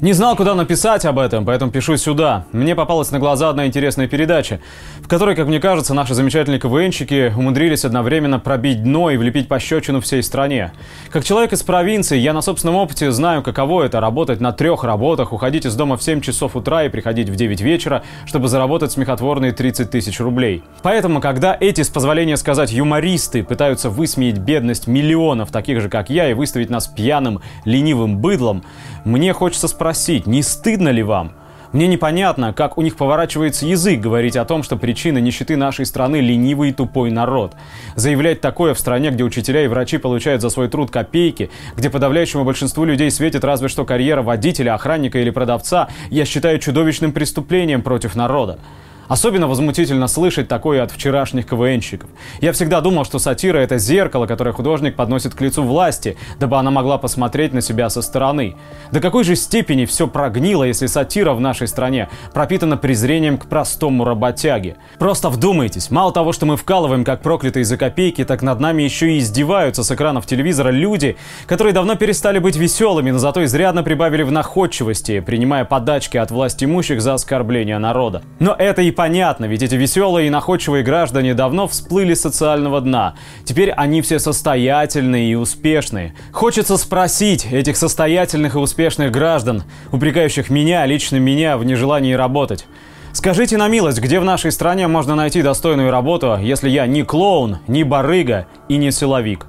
Не знал, куда написать об этом, поэтому пишу сюда. Мне попалась на глаза одна интересная передача, в которой, как мне кажется, наши замечательные КВНщики умудрились одновременно пробить дно и влепить пощечину всей стране. Как человек из провинции, я на собственном опыте знаю, каково это работать на трех работах, уходить из дома в 7 часов утра и приходить в 9 вечера, чтобы заработать смехотворные 30 тысяч рублей. Поэтому, когда эти, с позволения сказать, юмористы пытаются высмеять бедность миллионов таких же, как я, и выставить нас пьяным, ленивым быдлом, мне хочется спросить, спросить, не стыдно ли вам? Мне непонятно, как у них поворачивается язык говорить о том, что причина нищеты нашей страны – ленивый и тупой народ. Заявлять такое в стране, где учителя и врачи получают за свой труд копейки, где подавляющему большинству людей светит разве что карьера водителя, охранника или продавца, я считаю чудовищным преступлением против народа. Особенно возмутительно слышать такое от вчерашних КВНщиков. Я всегда думал, что сатира — это зеркало, которое художник подносит к лицу власти, дабы она могла посмотреть на себя со стороны. До какой же степени все прогнило, если сатира в нашей стране пропитана презрением к простому работяге? Просто вдумайтесь, мало того, что мы вкалываем как проклятые за копейки, так над нами еще и издеваются с экранов телевизора люди, которые давно перестали быть веселыми, но зато изрядно прибавили в находчивости, принимая подачки от власти имущих за оскорбление народа. Но это и понятно, ведь эти веселые и находчивые граждане давно всплыли с социального дна. Теперь они все состоятельные и успешные. Хочется спросить этих состоятельных и успешных граждан, упрекающих меня, лично меня, в нежелании работать. Скажите на милость, где в нашей стране можно найти достойную работу, если я не клоун, не барыга и не силовик?